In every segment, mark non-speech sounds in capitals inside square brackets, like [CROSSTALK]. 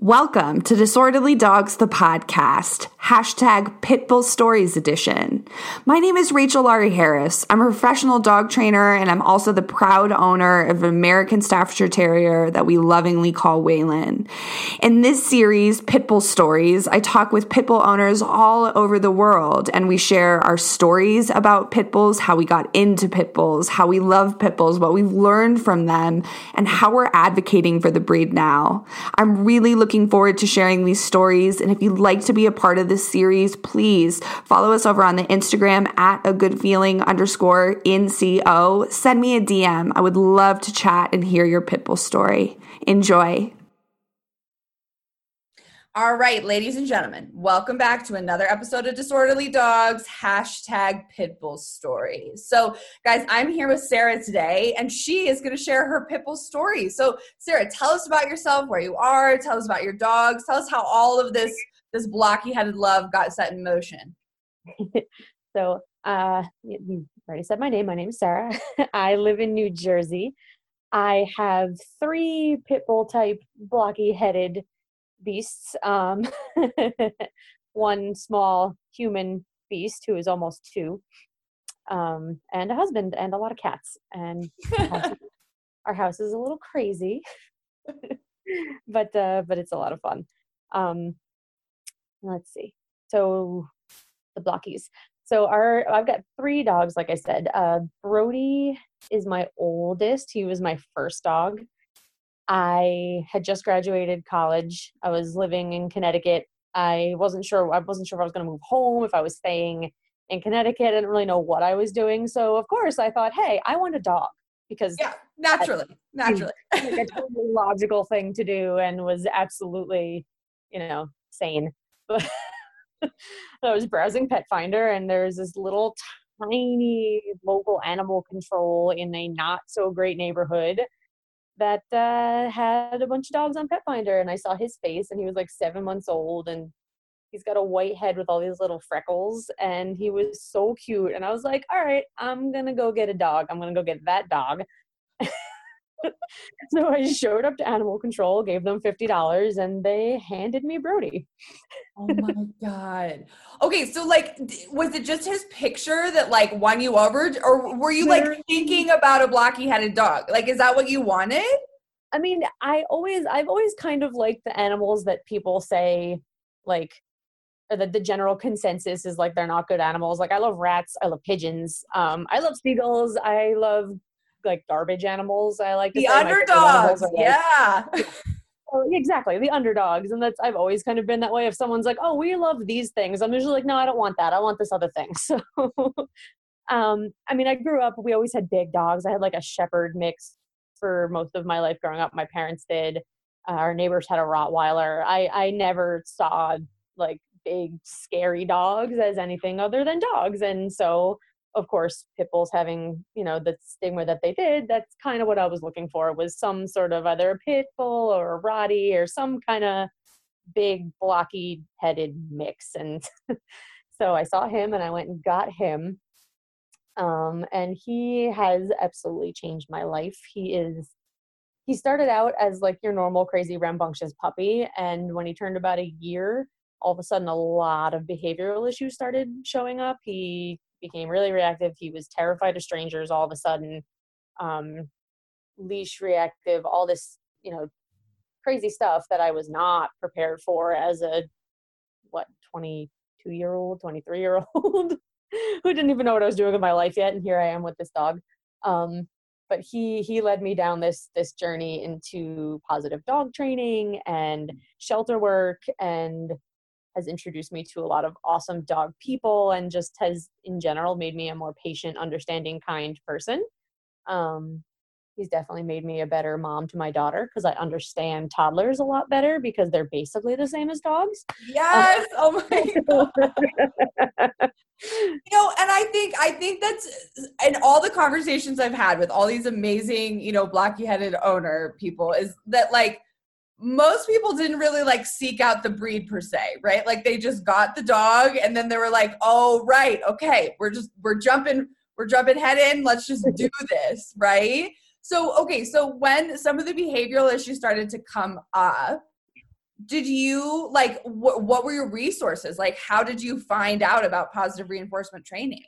Welcome to Disorderly Dogs, the podcast, hashtag Pitbull Stories Edition. My name is Rachel Laurie Harris. I'm a professional dog trainer and I'm also the proud owner of an American Staffordshire Terrier that we lovingly call Waylon. In this series, Pitbull Stories, I talk with Pitbull owners all over the world and we share our stories about Pitbulls, how we got into Pitbulls, how we love Pitbulls, what we've learned from them, and how we're advocating for the breed now. I'm really looking forward to sharing these stories. And if you'd like to be a part of this series, please follow us over on the Instagram at a good feeling underscore NCO. Send me a DM. I would love to chat and hear your Pitbull story. Enjoy. All right, ladies and gentlemen, welcome back to another episode of Disorderly Dogs, hashtag Pitbull Story. So, guys, I'm here with Sarah today, and she is going to share her Pitbull story. So, Sarah, tell us about yourself, where you are, tell us about your dogs, tell us how all of this this blocky headed love got set in motion. [LAUGHS] so, uh, you already said my name. My name is Sarah. [LAUGHS] I live in New Jersey. I have three Pitbull type blocky headed beasts. Um, [LAUGHS] one small human beast who is almost two, um, and a husband and a lot of cats. And our house is a little crazy, but uh, but it's a lot of fun. Um, let's see. So the blockies. So our I've got three dogs, like I said. Uh, Brody is my oldest. He was my first dog. I had just graduated college. I was living in Connecticut. I wasn't sure. I wasn't sure if I was going to move home, if I was staying in Connecticut. I didn't really know what I was doing. So of course, I thought, hey, I want a dog because yeah, naturally, naturally, like a totally logical thing to do, and was absolutely, you know, sane. [LAUGHS] I was browsing Pet Finder, and there's this little tiny local animal control in a not so great neighborhood that uh, had a bunch of dogs on Pet Finder, and I saw his face, and he was like seven months old, and he's got a white head with all these little freckles, and he was so cute. And I was like, all right, I'm gonna go get a dog. I'm gonna go get that dog. [LAUGHS] so I showed up to animal control, gave them $50, and they handed me Brody. oh my God. Okay, so like, was it just his picture that like won you over, or were you like thinking about a blocky headed dog? Like, is that what you wanted? I mean, I always, I've always kind of liked the animals that people say, like, that the general consensus is like they're not good animals. Like I love rats, I love pigeons, um, I love seagulls, I love like garbage animals. I like the underdogs. yeah. [LAUGHS] oh, exactly the underdogs and that's i've always kind of been that way if someone's like oh we love these things i'm usually like no i don't want that i want this other thing [LAUGHS] so um i mean i grew up we always had big dogs i had like a shepherd mix for most of my life growing up my parents did uh, our neighbors had a rottweiler i i never saw like big scary dogs as anything other than dogs and so of course pit bulls having you know the stigma that they did that's kind of what i was looking for was some sort of either a pit bull or a rottie or some kind of big blocky headed mix and [LAUGHS] so i saw him and i went and got him um, and he has absolutely changed my life. He is he started out as like your normal crazy rambunctious puppy and when he turned about a year all of a sudden a lot of behavioral issues started showing up. He became really reactive. He was terrified of strangers all of a sudden, um, leash reactive, all this, you know, crazy stuff that I was not prepared for as a, what, 22 year old, 23 year old [LAUGHS] who didn't even know what I was doing with my life yet. And here I am with this dog. Um, but he he led me down this this journey into positive dog training and shelter work and has introduced me to a lot of awesome dog people and just has in general made me a more patient understanding kind person. Um, he's definitely made me a better mom to my daughter because i understand toddlers a lot better because they're basically the same as dogs. Yes! Oh my [LAUGHS] god. You know and i think i think that's in all the conversations i've had with all these amazing you know blocky headed owner people is that like most people didn't really like seek out the breed per se, right? Like they just got the dog and then they were like, "Oh, right. Okay, we're just we're jumping we're jumping head in. Let's just [LAUGHS] do this." Right? So, okay, so when some of the behavioral issues started to come up, did you like wh- what were your resources like how did you find out about positive reinforcement training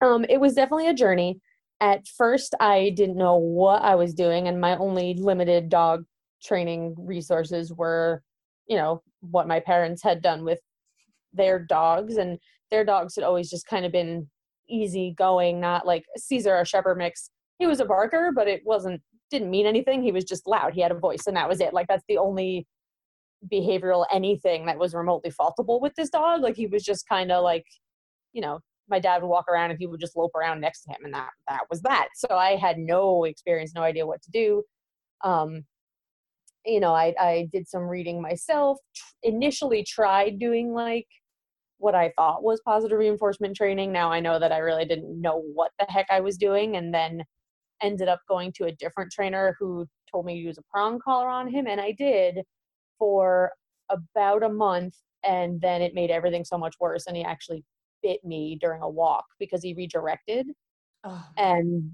um, it was definitely a journey at first i didn't know what i was doing and my only limited dog training resources were you know what my parents had done with their dogs and their dogs had always just kind of been easy going not like caesar a shepherd mix. He was a barker but it wasn't didn't mean anything. He was just loud. He had a voice and that was it. Like that's the only behavioral anything that was remotely faultable with this dog. Like he was just kind of like you know my dad would walk around and he would just lope around next to him and that that was that. So i had no experience no idea what to do. Um you know i i did some reading myself tr- initially tried doing like what i thought was positive reinforcement training now i know that i really didn't know what the heck i was doing and then ended up going to a different trainer who told me to use a prong collar on him and i did for about a month and then it made everything so much worse and he actually bit me during a walk because he redirected oh. and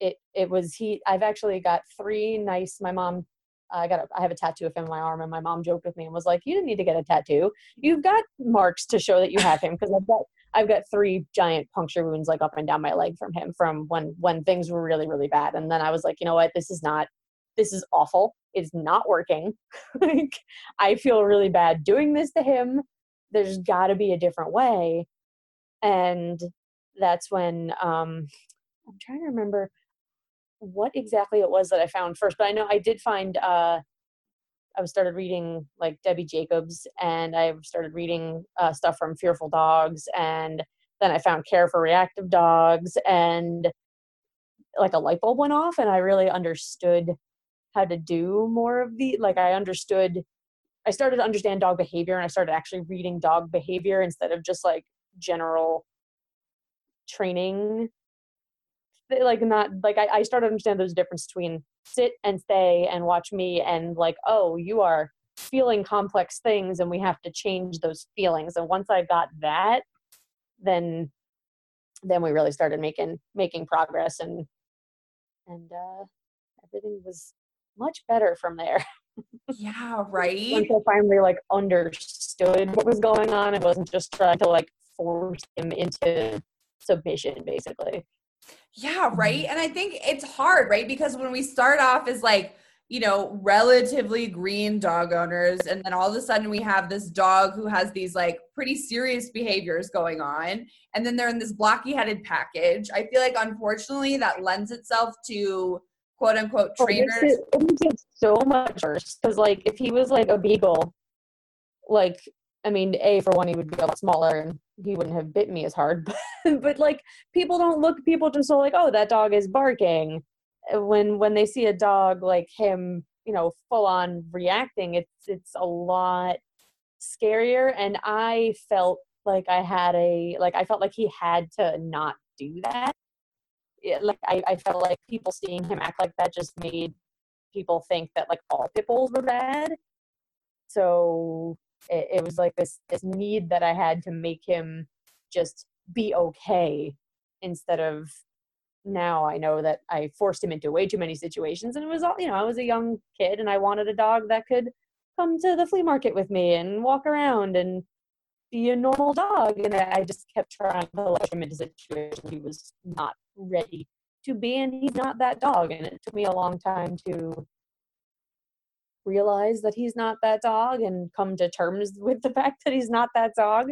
it it was he i've actually got three nice my mom i got a, i have a tattoo of him on my arm and my mom joked with me and was like you didn't need to get a tattoo. You've got marks to show that you have him because i've got i've got three giant puncture wounds like up and down my leg from him from when when things were really really bad. And then i was like you know what? This is not this is awful. It's not working. [LAUGHS] Like i feel really bad doing this to him. There's got to be a different way. And that's when um i'm trying to remember what exactly it was that i found first but i know i did find uh i started reading like debbie jacobs and i started reading uh, stuff from fearful dogs and then i found care for reactive dogs and like a light bulb went off and i really understood how to do more of the like i understood i started to understand dog behavior and i started actually reading dog behavior instead of just like general training like not like I, I started to understand there's a difference between sit and stay and watch me and like oh you are feeling complex things and we have to change those feelings. And once i got that then then we really started making making progress and and uh everything was much better from there. [LAUGHS] Yeah right? Once i finally like understood what was going on it wasn't just trying to like force him into submission basically yeah right? Mm-hmm. And i think it's hard right? Because when we start off as like you know relatively green dog owners and then all of a sudden we have this dog who has these like pretty serious behaviors going on and then they're in this blocky headed package i feel like unfortunately that lends itself to quote unquote trainers oh, it, makes it, it makes it so much worse because like if he was like a beagle like I mean, A, for one, he would be a lot smaller and he wouldn't have bit me as hard. [LAUGHS] But, but like, people don't look, people just are like, oh, that dog is barking. When when they see a dog like him, you know, full on reacting, it's it's a lot scarier. And I felt like I had a like I felt like he had to not do that. Like I, I felt like people seeing him act like that just made people think that like all pit bulls were bad. So it, it was like this this need that I had to make him just be okay instead of now I know that I forced him into way too many situations and it was all you know I was a young kid and I wanted a dog that could come to the flea market with me and walk around and be a normal dog. And I just kept trying to let him into situations he was not ready to be and he's not that dog and it took me a long time to realize that he's not that dog and come to terms [LAUGHS] with the fact that he's not that dog.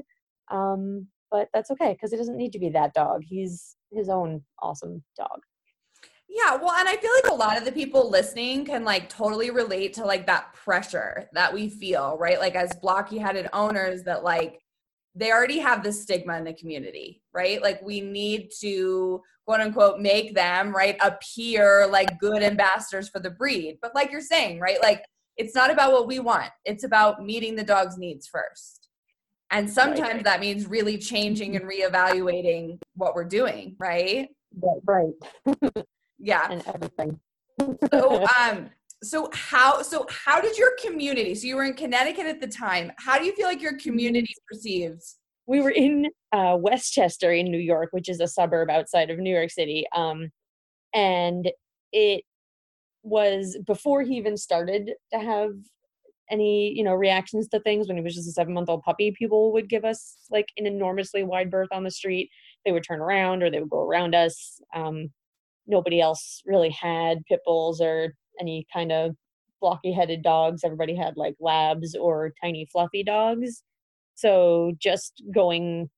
Um, but that's okay because he doesn't need to be that dog. He's his own awesome dog. Yeah, well, and I feel like a lot of the people listening can like totally relate to like that pressure that we feel, right? Like as blocky headed owners, that like they already have this stigma in the community, right? Like we need to quote unquote make them, right, appear like good ambassadors for the breed. But like you're saying, right, like it's not about what we want. It's about meeting the dog's needs first. And sometimes right. that means really changing and reevaluating what we're doing right right. [LAUGHS] Yeah. And everything. So [LAUGHS] um so how so how did your community so you were in connecticut at the time how do you feel like your community perceives? We were in uh, westchester in new york which is a suburb outside of new york city um, and it was before he even started to have any you know reactions to things when he was just a seven month old puppy people would give us like an enormously wide berth on the street. They would turn around or they would go around us. Um, nobody else really had pit bulls or any kind of blocky headed dogs. Everybody had like labs or tiny fluffy dogs. So just going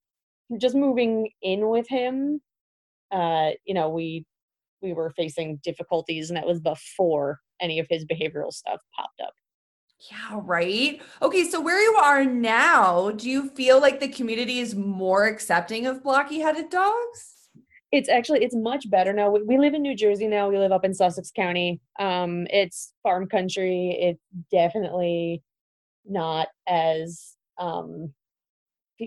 just moving in with him uh you know we we were facing difficulties and that was before any of his behavioral stuff popped up yeah, right. Okay, so where you are now, do you feel like the community is more accepting of blocky headed dogs? It's actually it's much better now. We, we live in New Jersey now. We live up in Sussex County. Um, it's farm country. It's definitely not as um,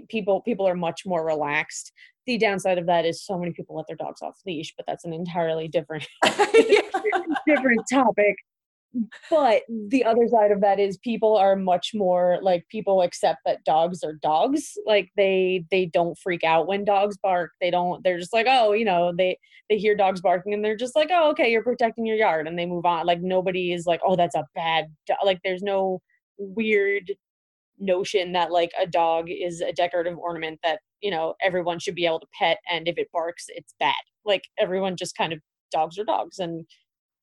people people are much more relaxed. The downside of that is so many people let their dogs off leash, but that's an entirely different [LAUGHS] [LAUGHS] different topic but the other side of that is people are much more like people accept that dogs are dogs like they they don't freak out when dogs bark they don't they're just like oh you know they they hear dogs barking and they're just like oh okay you're protecting your yard and they move on like nobody is like oh that's a bad do-. like there's no weird notion that like a dog is a decorative ornament that you know everyone should be able to pet and if it barks it's bad. Like everyone just kind of dogs are dogs and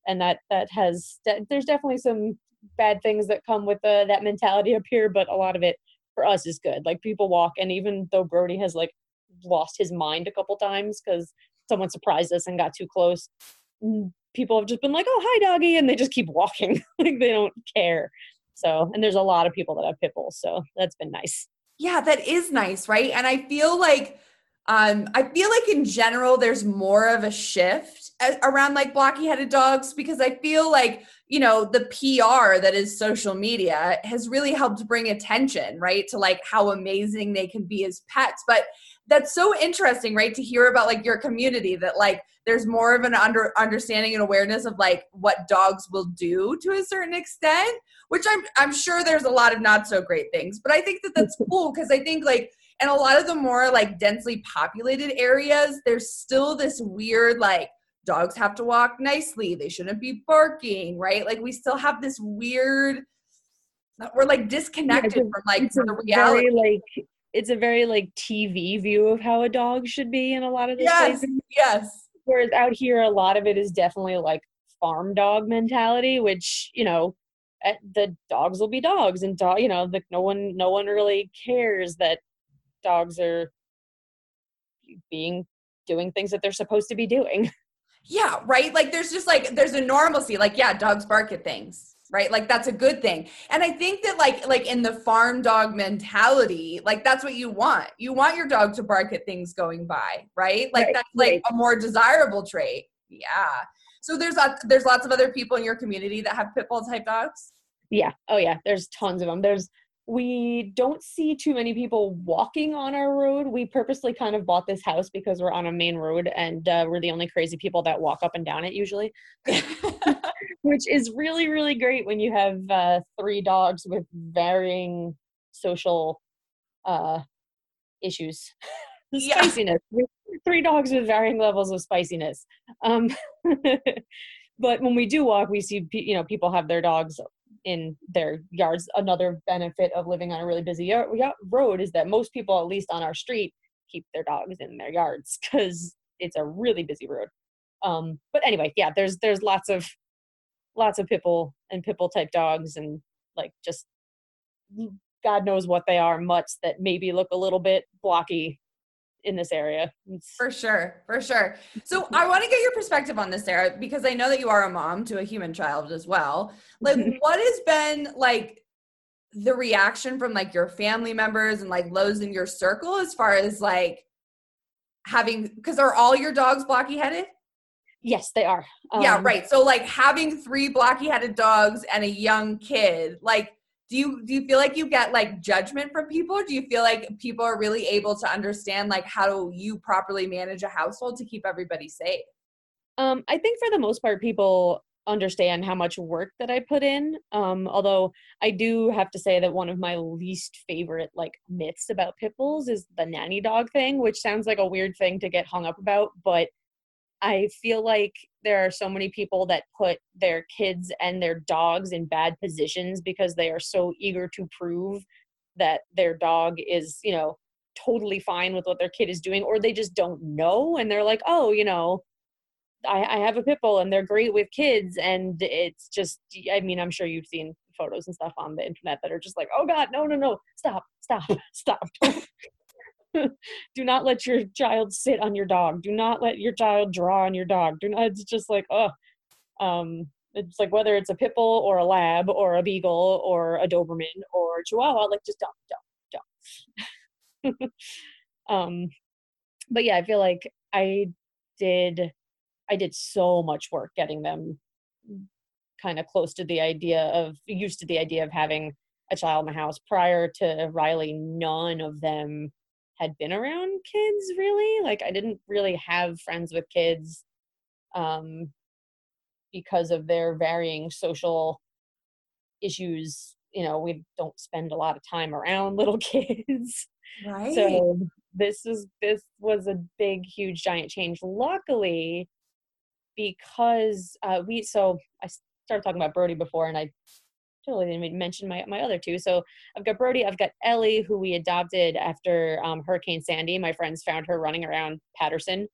and that that has that, there's definitely some bad things that come with the, that mentality up here but a lot of it for us is good. Like people walk and even though brody has like lost his mind a couple times because someone surprised us and got too close people have just been like oh hi doggy and they just keep walking. [LAUGHS] Like they don't care so and there's a lot of people that have pit bulls so that's been nice yeah that is nice right and i feel like um, I feel like in general, there's more of a shift around like blocky headed dogs because I feel like, you know, the PR that is social media has really helped bring attention, right, to like how amazing they can be as pets. But that's so interesting, right, to hear about like your community that like there's more of an under understanding and awareness of like what dogs will do to a certain extent, which I'm I'm sure there's a lot of not so great things, but I think that that's [LAUGHS] cool because I think like and a lot of the more like densely populated areas, there's still this weird like dogs have to walk nicely. They shouldn't be barking, right? Like we still have this weird we're like disconnected yeah, from like the reality. Very, like it's a very like TV view of how a dog should be in a lot of the yes, places. Yes. Whereas out here, a lot of it is definitely like farm dog mentality, which you know, eh, the dogs will be dogs, and dog, you know, like no one, no one really cares that dogs are being doing things that they're supposed to be doing. [LAUGHS] Yeah, right? Like there's just like there's a normalcy. Like, yeah, dogs bark at things, right? Like that's a good thing. And I think that like like in the farm dog mentality, like that's what you want. You want your dog to bark at things going by, right? Like right, that's like right. a more desirable trait. Yeah. So there's a, there's lots of other people in your community that have pit bull type dogs. Yeah. Oh yeah. There's tons of them. There's we don't see too many people walking on our road. We purposely kind of bought this house because we're on a main road and uh, we're the only crazy people that walk up and down it usually, [LAUGHS] which is really, really great when you have uh, three dogs with varying social uh, issues. [LAUGHS] spiciness. Three dogs with varying levels of spiciness. Um, [LAUGHS] but when we do walk, we see you know people have their dogs in their yards. Another benefit of living on a really busy road is that most people, at least on our street, keep their dogs in their yards [LAUGHS] because it's a really busy road. Um, but anyway, yeah, there's there's lots of lots of pitbull and pitbull type dogs and like just God knows what they are mutts that maybe look a little bit blocky in this area. For sure, for sure. So I [LAUGHS] want to get your perspective on this, Sarah, because I know that you are a mom to a human child as well. Like, [LAUGHS] what has been like the reaction from like your family members and like those in your circle as far as like having because are all your dogs blocky headed? Yes, they are. Um, yeah, right. So like having three blocky headed dogs and a young kid, like do you do you feel like you get like judgment from people? Do you feel like people are really able to understand like how do you properly manage a household to keep everybody safe? Um i think for the most part people understand how much work that i put in. Um although i do have to say that one of my least favorite like myths about pit bulls is the nanny dog thing which sounds like a weird thing to get hung up about but I feel like there are so many people that put their kids and their dogs in bad positions because they are so eager to prove that their dog is, you know, totally fine with what their kid is doing, or they just don't know and they're like, oh, you know, I, I have a pit bull and they're great with kids. And it's just, I mean, I'm sure you've seen photos and stuff on the internet that are just like, oh God, no, no, no, stop, stop, [LAUGHS] stop. [LAUGHS] do not let your child sit on your dog. Do not let your child draw on your dog. Do not, it's just like, oh, um, it's like whether it's a pit bull or a lab or a beagle or a Doberman or a Chihuahua, like just don't, don't, don't. [LAUGHS] um, but yeah, I feel like I did, I did so much work getting them kind of close to the idea of used to the idea of having a child in the house prior to Riley. None of them had been around kids really. Like I didn't really have friends with kids um, because of their varying social issues. You know, we don't spend a lot of time around [LAUGHS] little kids. Right. So this is this was a big, huge, giant change. Luckily, because uh, we so I started talking about Brody before, and I totally didn't even mention my, my other two. So I've got Brody, I've got Ellie, who we adopted after um, Hurricane Sandy. My friends found her running around Paterson,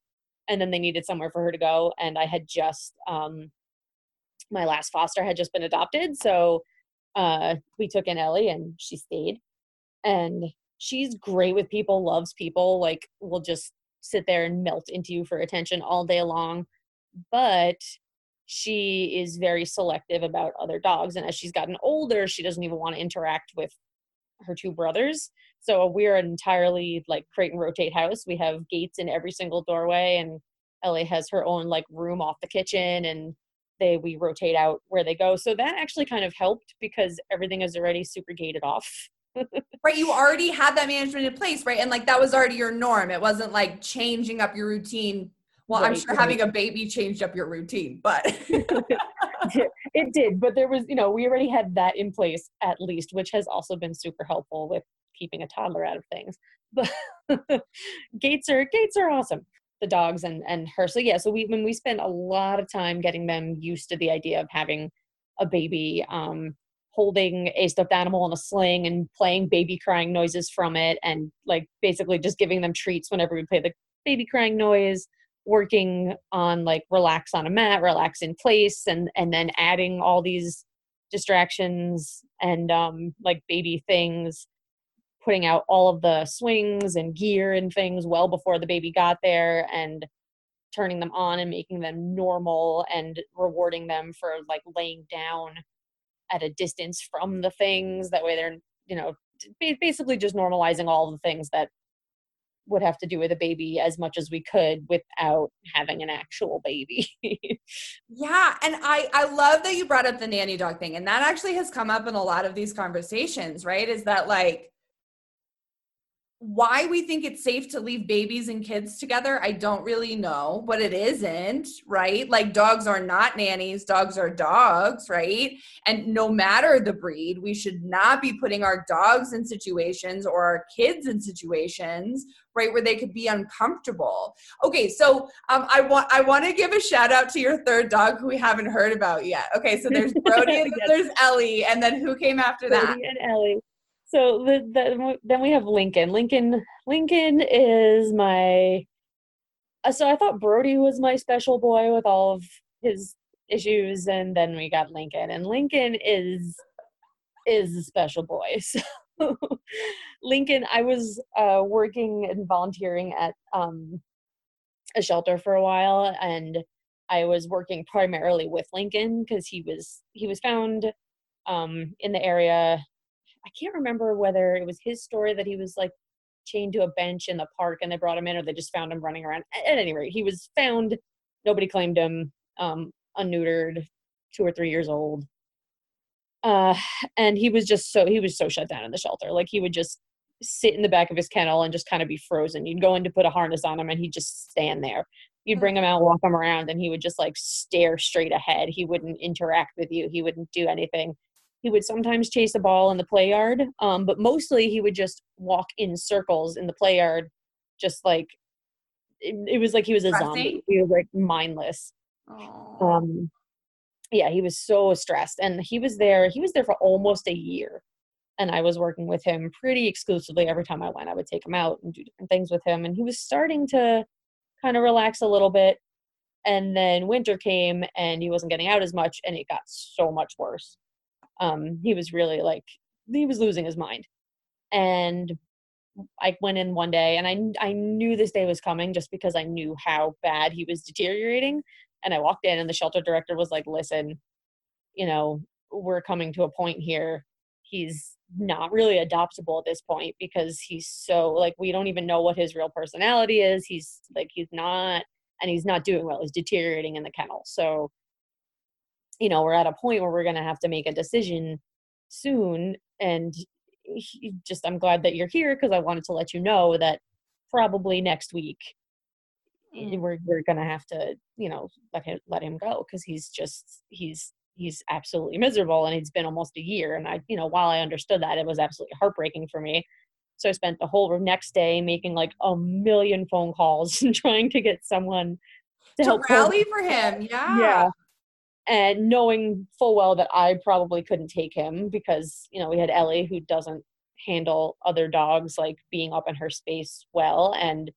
and then they needed somewhere for her to go. And I had just, um, my last foster had just been adopted. So uh, we took in Ellie, and she stayed. And she's great with people, loves people, like, will just sit there and melt into you for attention all day long. But she is very selective about other dogs and as she's gotten older she doesn't even want to interact with her two brothers. So we're an entirely like crate and rotate house. We have gates in every single doorway and ellie has her own like room off the kitchen and they we rotate out where they go. So that actually kind of helped because everything is already super gated off. [LAUGHS] Right you already had that management in place right? And like that was already your norm. It wasn't like changing up your routine well, I'm sure having a baby changed up your routine, but [LAUGHS] it did. But there was, you know, we already had that in place at least, which has also been super helpful with keeping a toddler out of things. But [LAUGHS] gates are gates are awesome. The dogs and and her. So yeah, so we when we spent a lot of time getting them used to the idea of having a baby, um, holding a stuffed animal in a sling and playing baby crying noises from it, and like basically just giving them treats whenever we play the baby crying noise working on like relax on a mat relax in place and and then adding all these distractions and um like baby things putting out all of the swings and gear and things well before the baby got there and turning them on and making them normal and rewarding them for like laying down at a distance from the things. That way they're you know basically just normalizing all the things that would have to do with a baby as much as we could without having an actual baby. [LAUGHS] yeah, and I I love that you brought up the nanny dog thing and that actually has come up in a lot of these conversations, right? Is that like why we think it's safe to leave babies and kids together, I don't really know, but it isn't, right? Like dogs are not nannies, dogs are dogs, right? And no matter the breed, we should not be putting our dogs in situations or our kids in situations, right, where they could be uncomfortable. Okay, so um, I want I want to give a shout out to your third dog who we haven't heard about yet. Okay, so there's [LAUGHS] Brody and yes. there's Ellie, and then who came after Brody that? and Ellie so the, the, then we have Lincoln. Lincoln Lincoln is my uh, so I thought Brody was my special boy with all of his issues and then we got Lincoln and Lincoln is is a special boy. [LAUGHS] So Lincoln I was uh, working and volunteering at um, a shelter for a while and I was working primarily with Lincoln because he was he was found um, in the area I can't remember whether it was his story that he was like chained to a bench in the park and they brought him in or they just found him running around. At any rate, he was found. Nobody claimed him. Um, unneutered, two or three years old. Uh, and he was just so he was so shut down in the shelter. Like he would just sit in the back of his kennel and just kind of be frozen. You'd go in to put a harness on him and he'd just stand there. You'd bring him out, walk him around, and he would just like stare straight ahead. He wouldn't interact with you. He wouldn't do anything. He would sometimes chase a ball in the play yard, um, but mostly he would just walk in circles in the play yard, just like it, it was like he was a zombie. He was like mindless. Um, yeah, he was so stressed, and he was there. He was there for almost a year, and I was working with him pretty exclusively every time I went. I would take him out and do different things with him, and he was starting to kind of relax a little bit. And then winter came, and he wasn't getting out as much, and it got so much worse. Um, he was really like he was losing his mind, and I went in one day, and I I knew this day was coming just because I knew how bad he was deteriorating. And I walked in, and the shelter director was like, "Listen, you know, we're coming to a point here. He's not really adoptable at this point because he's so like we don't even know what his real personality is. He's like he's not, and he's not doing well. He's deteriorating in the kennel. So, you know, we're at a point where we're going to have to make a decision soon, and he, just I'm glad that you're here because I wanted to let you know that probably next week mm. we're we're gonna have to you know let him let him go because he's just he's he's absolutely miserable and it's been almost a year and i you know while i understood that it was absolutely heartbreaking for me. So i spent the whole next day making like a million phone calls [LAUGHS] and trying to get someone to, to help rally for him yeah. Yeah and knowing full well that i probably couldn't take him because you know we had ellie who doesn't handle other dogs like being up in her space well and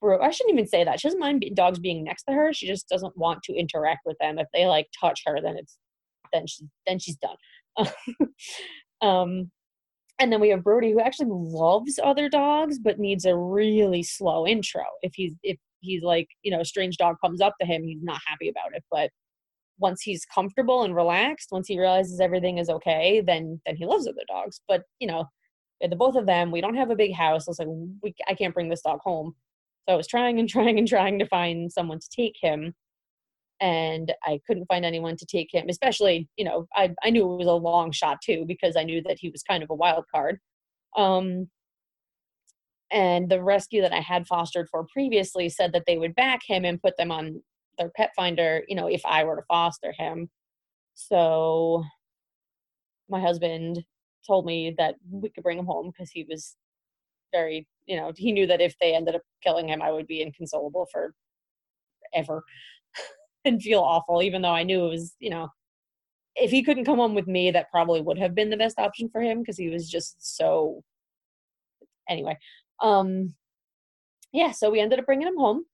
bro i shouldn't even say that. She doesn't mind dogs being next to her. She just doesn't want to interact with them. If they like touch her then it's then she then she's done. [LAUGHS] Um and then we have brody who actually loves other dogs but needs a really slow intro. If he's if he's like you know a strange dog comes up to him he's not happy about it but once he's comfortable and relaxed once he realizes everything is okay then then he loves other dogs but you know the both of them we don't have a big house i was like we, i can't bring this dog home so I was trying and [LAUGHS] trying and trying to find someone to take him. And I couldn't find anyone to take him, especially, you know, I, I knew it was a long shot too, because I knew that he was kind of a wild card. Um, and the rescue that I had fostered for previously said that they would back him and put them on their pet finder, you know, if I were to foster him. So my husband told me that we could bring him home because he was very you know he knew that if they ended up killing him i would be inconsolable for ever [LAUGHS] and feel awful even though i knew it was you know if he couldn't come home with me that probably would have been the best option for him because he was just so anyway um yeah so we ended up bringing him home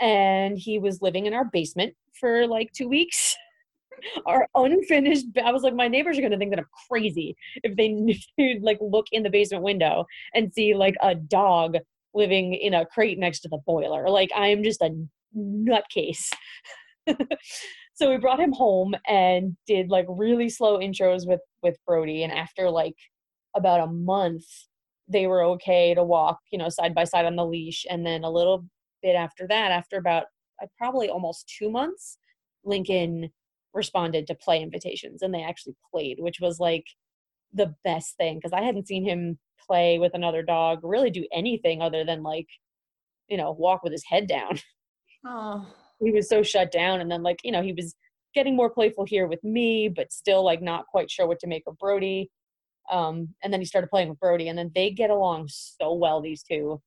and he was living in our basement for like two weeks. [LAUGHS] Our unfinished i was like my neighbors are going to think that i'm crazy [LAUGHS] if they like look in the basement window and see like a dog living in a crate next to the boiler. Like i am just a nutcase. [LAUGHS] So we brought him home and did like really slow intros with with brody. And after like about a month they were okay to walk you know side by side on the leash. And then a little bit after that after about uh, probably almost two months lincoln responded to play invitations and they actually played, which was like the best thing because I hadn't seen him play with another dog, really do anything other than like, you know, walk with his head down. [LAUGHS] Oh. he was so shut down. And then, like, you know, he was getting more playful here with me, but still like not quite sure what to make of Brody. Um, and then he started playing with Brody, and then they get along so well, these two.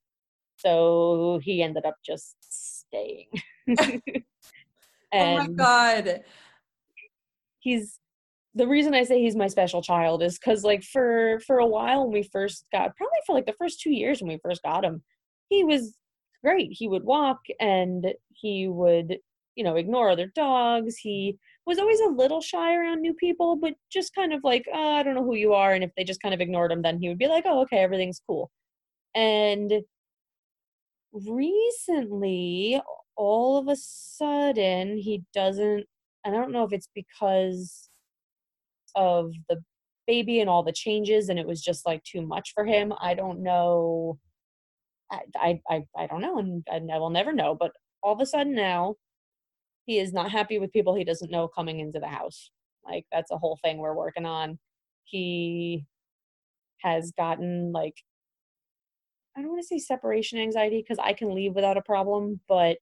So he ended up just staying. and, [LAUGHS] [LAUGHS] oh my god he's the reason I say he's my special child is because like for for a while when we first got probably for like the first two years when we first got him, he was great. He would walk and he would you know ignore other dogs. He was always a little shy around new people, but just kind of like oh, I don't know who you are, and if they just kind of ignored him, then he would be like oh okay everything's cool. And recently, all of a sudden, he doesn't I don't know if it's because of the baby and all the changes and it was just like too much for him. I don't know. I I I, don't know and I will never know. But all of a sudden now, he is not happy with people he doesn't know coming into the house. Like that's a whole thing we're working on. He has gotten like I don't want to say separation anxiety because I can leave without a problem, but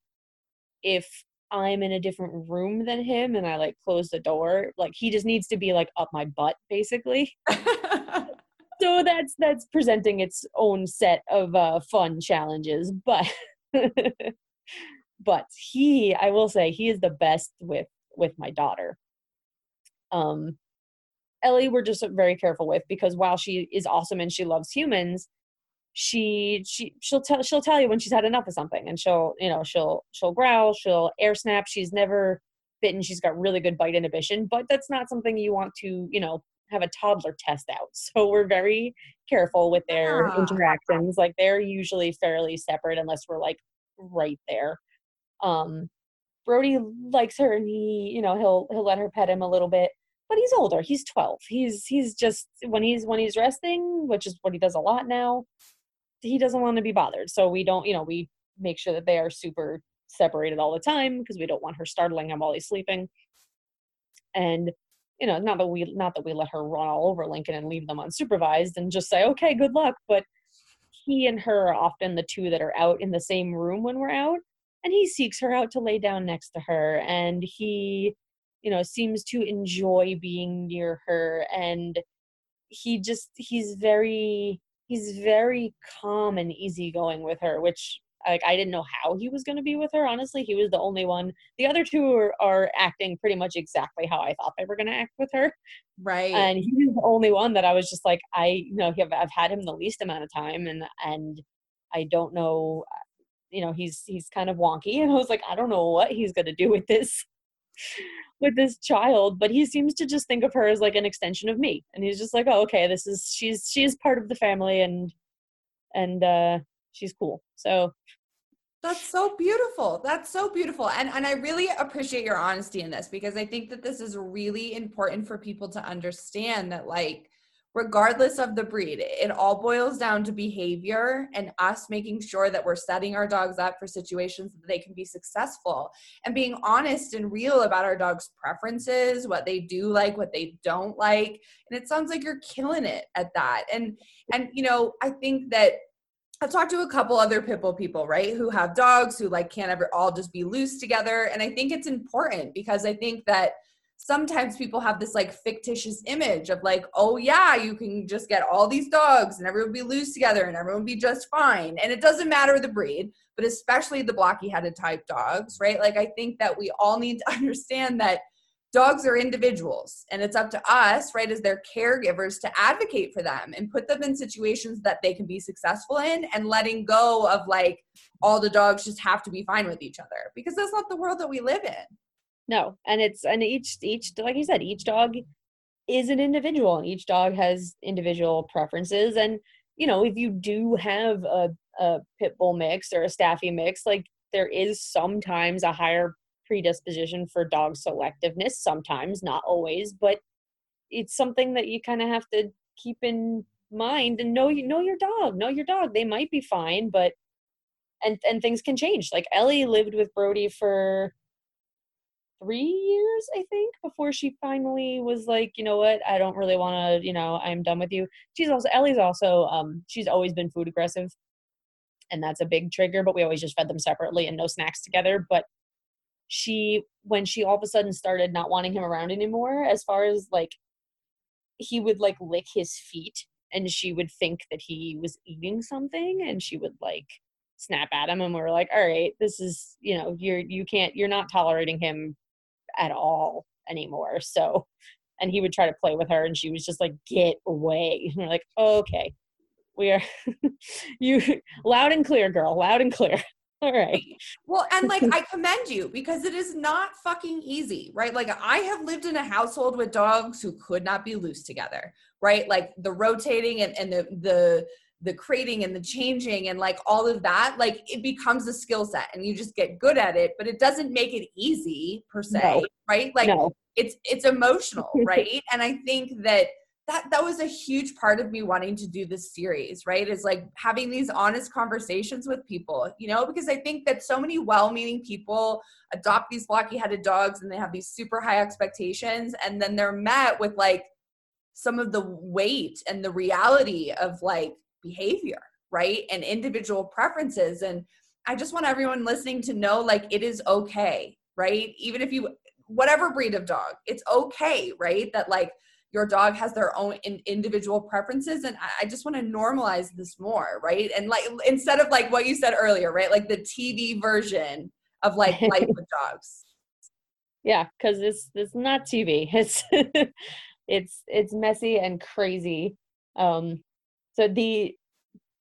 if I'm in a different room than him and I like close the door. Like he just needs to be like up my butt basically. [LAUGHS] so that's that's presenting its own set of uh fun challenges, but [LAUGHS] but he i will say he is the best with with my daughter um ellie we're just very careful with because while she is awesome and she loves humans she she she'll tell she'll tell you when she's had enough of something and she'll you know she'll she'll growl she'll air snap. She's never bitten. She's got really good bite inhibition but that's not something you want to you know have a toddler test out. [LAUGHS] So we're very careful with their Yeah. interactions. Like they're usually fairly separate unless we're like right there. Um brody likes her and he you know he'll he'll let her pet him a little bit but he's older. He's 12 he's he's just when he's when he's resting which is what he does a lot now he doesn't want to be bothered so we don't you know we make sure that they are super separated all the time because we don't want her startling him while he's sleeping. And you know not that we not that we let her run all over lincoln and leave them unsupervised and just say okay good luck but he and her are often the two that are out in the same room when we're out and he seeks her out to lay down next to her and he you know seems to enjoy being near her and he just he's very he's very calm and easygoing with her which like i didn't know how he was going to be with her honestly. He was the only one. The other two are, are acting pretty much exactly how i thought they were going to act with her. Right. and he was the only one that I was just like, I you know, I've, I've had him the least amount of time, and and I don't know, you know, he's he's kind of wonky, and I was like, I don't know what he's gonna do with this with this child, but he seems to just think of her as like an extension of me, and he's just like, oh, okay, this is she's she's part of the family, and and uh she's cool, so That's so beautiful. That's so beautiful. And and I really appreciate your honesty in this because I think that this is really important for people to understand that like regardless of the breed, it all boils down to behavior and us making sure that we're setting our dogs up for situations that they can be successful and being honest and real about our dog's preferences, what they do like, what they don't like. And it sounds like you're killing it at that. And and you know, I think that I've talked to a couple other pit bull people, right, who have dogs who like can't ever all just be loose together. And I think it's important because I think that sometimes people have this like fictitious image of like, oh yeah, you can just get all these dogs and everyone be loose together and everyone be just fine. And it doesn't matter the breed, but especially the blocky headed type dogs, right? Like I think that we all need to [LAUGHS] understand that dogs are individuals and it's up to us right as their caregivers to advocate for them and put them in situations that they can be successful in and letting go of like all the dogs just have to be fine with each other because that's not the world that we live in no and it's and each each like you said each dog is an individual and each dog has individual preferences and you know if you do have a, a pit bull mix or a staffy mix like there is sometimes a higher predisposition for dog selectiveness sometimes not always but it's something that you kind of have to keep in mind and know you know your dog know your dog. They might be fine but and and things can change. Like ellie lived with brody for three years i think before she finally was like you know what? I don't really want to you know i'm done with you. She's also ellie's also um she's always been food aggressive and that's a big trigger but we always just fed them separately and no snacks together but she when she all of a sudden started not wanting him around anymore as far as like he would like lick his feet and she would think that he was eating something and she would like snap at him and we were like all right this is you know you're you can't you're not tolerating him at all anymore. So and he would try to play with her and she was just like get away. [LAUGHS] And we're like okay we are [LAUGHS] you loud and clear girl loud and clear. [LAUGHS] All right. Well and like i commend you because it is not fucking easy right? Like i have lived in a household with dogs who could not be loose together right? Like the rotating and, and the the the creating and the changing and like all of that like it becomes a skill set and you just get good at it but it doesn't make it easy per se No. right? Like no. it's it's emotional [LAUGHS] right? And i think that that that was a huge part of me wanting to do this series right? Is like having these honest conversations with people you know? Because i think that so many well-meaning people adopt these blocky-headed dogs and they have these super high expectations and then they're met with like some of the weight and the reality of like behavior right? And individual preferences. And i just want everyone listening to know like it is okay right? Even if you whatever breed of dog it's okay right? That like your dog has their own in, individual preferences. And I, I just want to normalize this more right? And like instead of like what you said earlier right? Like the tv version of like [LAUGHS] life with dogs. Yeah, because it's it's not TV. [LAUGHS] It's it's it's messy and crazy. Um, so the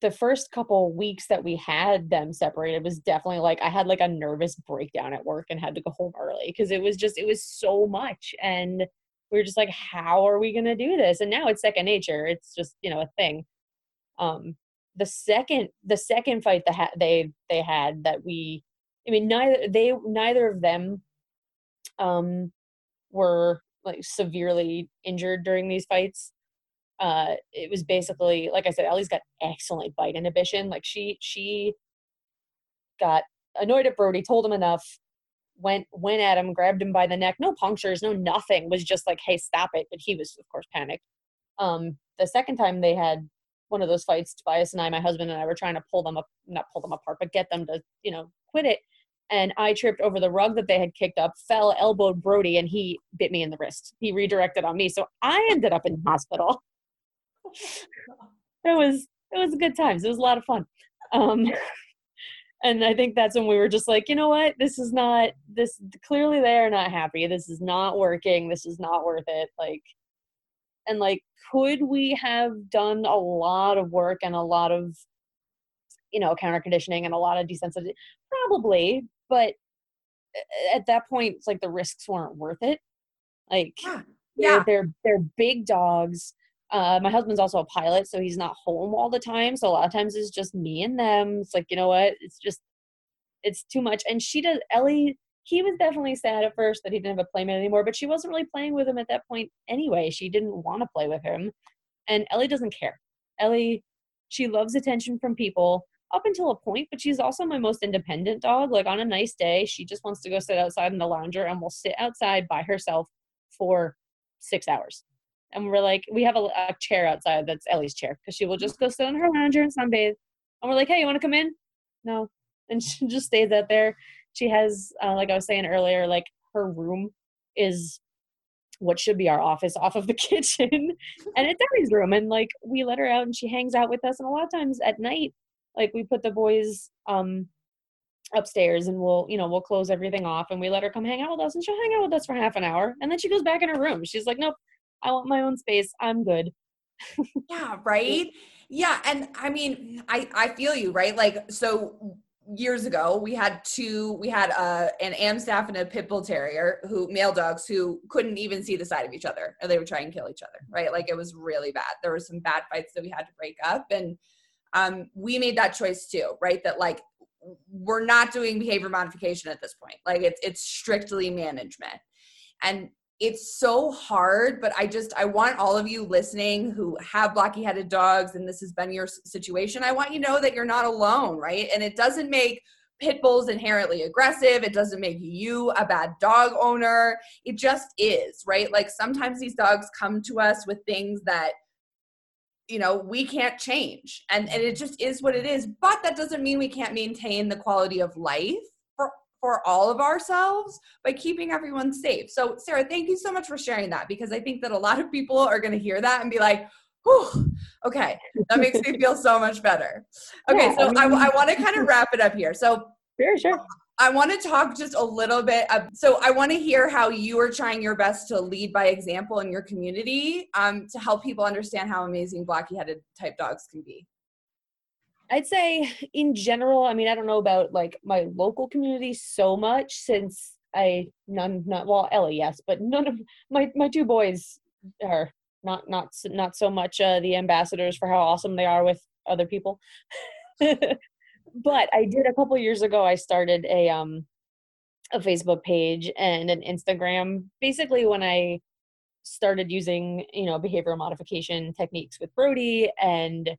the first couple weeks that we had them separated was definitely like I had like a nervous breakdown at work and had to go home early because it was just it was so much. And we were just like how are we going to do this? And now it's second nature. It's just you know a thing. Um the second the second fight that ha- they they had that we I mean neither they neither of them um were like severely injured during these fights uh it was basically like i said ellie's got excellent bite inhibition like she she got annoyed at brody told him enough went went at him grabbed him by the neck no punctures no nothing was just like hey stop it but he was of course panicked um the second time they had one of those fights tobias and i my husband and i were trying to pull them up not pull them apart but get them to you know quit it and I tripped over the rug that they had kicked up, fell, elbowed Brody, and he bit me in the wrist. He redirected on me, so I ended up in hospital. [LAUGHS] it was it was good times. It was a lot of fun. Um, [LAUGHS] and I think that's when we were just like, you know what, this is not this. Clearly, they are not happy. This is not working. This is not worth it. Like, and like, could we have done a lot of work and a lot of you know counter conditioning and a lot of desensitization probably but at that point it's like the risks weren't worth it like Yeah. they're, Yeah. they're they're big dogs uh, my husband's also a pilot so he's not home all the time so a lot of times it's just me and them. It's like you know what? It's just it's too much. And she does ellie he was definitely sad at first that he didn't have a playmate anymore but she wasn't really playing with him at that point anyway. She didn't want to play with him. And ellie doesn't care. Ellie she loves attention from people up until a point, but she's also my most independent dog. Like on a nice day, she just wants to go sit outside in the lounger and will sit outside by herself for six hours. And we're like, we have a, a chair outside that's Ellie's chair because she will just go sit on her lounger and sunbathe. And we're like, hey, you want to come in? No. And [LAUGHS] she just stays out there. She has, uh, like I was saying earlier, like her room is what should be our office off of the [LAUGHS] kitchen and it's Ellie's room and like we let her out and she hangs out with us and a lot of times at night like we put the boys um upstairs and we'll you know we'll close everything off and we let her come hang out with us and she'll hang out with us for half an hour and then she goes back in her room she's like nope i want my own space i'm good Yeah, right? [LAUGHS] Yeah, and I mean, I I feel you, right? Like so years ago, we had two we had uh an Amstaff and a pit bull terrier who male dogs who couldn't even see the side of each other or they would try and kill each other, right? Like it was really bad. There were some bad fights that we had to break up and um we made that choice too, right? That like we're not doing behavior modification at this point. Like it's it's strictly management. And it's so hard but i just i want all of you listening who have blocky headed dogs and this has been your situation i want you to know that you're not alone right? And it doesn't make pit bulls inherently aggressive. It doesn't make you a bad dog owner. It just is right? Like sometimes these dogs come to us with things that you know we can't change. And and it just is what it is. But that doesn't mean we can't maintain the quality of life for all of ourselves by keeping everyone safe. So, Sarah, thank you so much for sharing that because I think that a lot of people are going to hear that and be like, Whew, okay, that makes me feel so much better. [LAUGHS] Okay, Yeah, so I I, I want to kind of wrap it up here. So, sure sure I want to talk just a little bit. Of, so, I want to hear how you are trying your best to lead by example in your community um, to help people understand how amazing blocky headed type dogs can be. I'd say in general, I mean, I don't know about like my local community so much since I none not well Ellie yes, but none of my my two boys are not not not so much uh, the ambassadors for how awesome they are with other people. [LAUGHS] but I did a couple years ago. I started a um a Facebook page and an Instagram. Basically, when I started using you know behavioral modification techniques with Brody and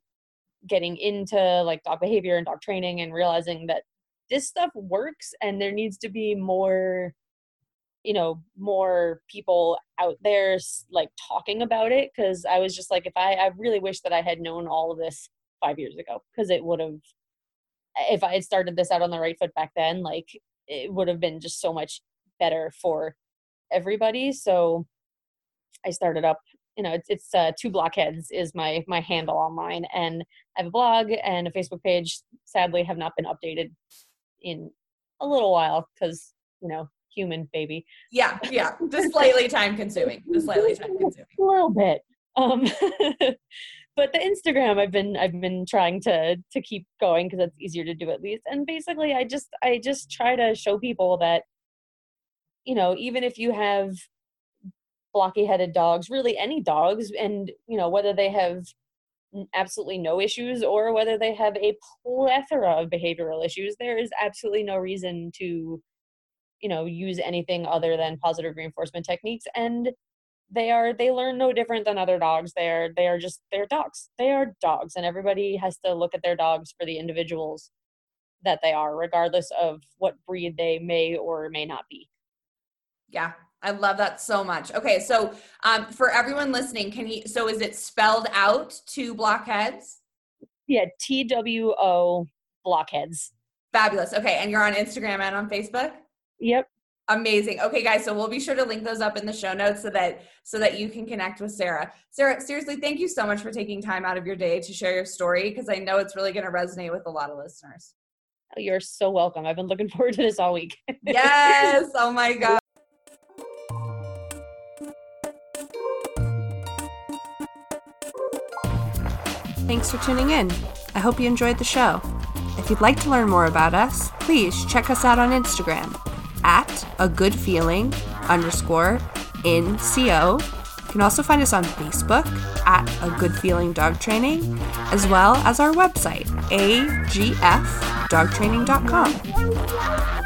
getting into like dog behavior and dog training and realizing that this stuff works and there needs to be more you know more people out there like talking about it because i was just like if i i really wish that i had known all of this five years ago because it would have if i had started this out on the right foot back then like it would have been just so much better for everybody. So i started up you know it's, it's uh, two blockheads is my my handle online and i have a blog and a facebook page sadly have not been updated in a little while because you know human baby. Yeah, yeah, just slightly time consuming. Just slightly time [LAUGHS] consuming. A little bit. Um, [LAUGHS] but the Instagram I've been I've been trying to to keep going because it's easier to do at least. And basically, I just I just try to show people that you know even if you have blocky headed dogs, really any dogs, and you know whether they have absolutely no issues or whether they have a plethora of behavioral issues, there is absolutely no reason to you know use anything other than positive reinforcement techniques and they are they learn no different than other dogs. They are they are just they're dogs. They are dogs and everybody has to look at their dogs for the individuals that they are regardless of what breed they may or may not be. Yeah i love that so much okay so um, for everyone listening can you so is it spelled out two blockheads yeah t-w-o blockheads fabulous okay and you're on instagram and on facebook Yep. Amazing. Okay, guys. So we'll be sure to link those up in the show notes so that so that you can connect with Sarah. Sarah, seriously, thank you so much for taking time out of your day to share your story because I know it's really going to resonate with a lot of listeners. Oh, you're so welcome. I've been looking forward to this all week. [LAUGHS] yes. Oh my god. [LAUGHS] Thanks for tuning in. I hope you enjoyed the show. If you'd like to learn more about us, please check us out on Instagram at a good feeling underscore in co. You can also find us on Facebook at a good feeling dog training, as well as our website, agfdogtraining.com.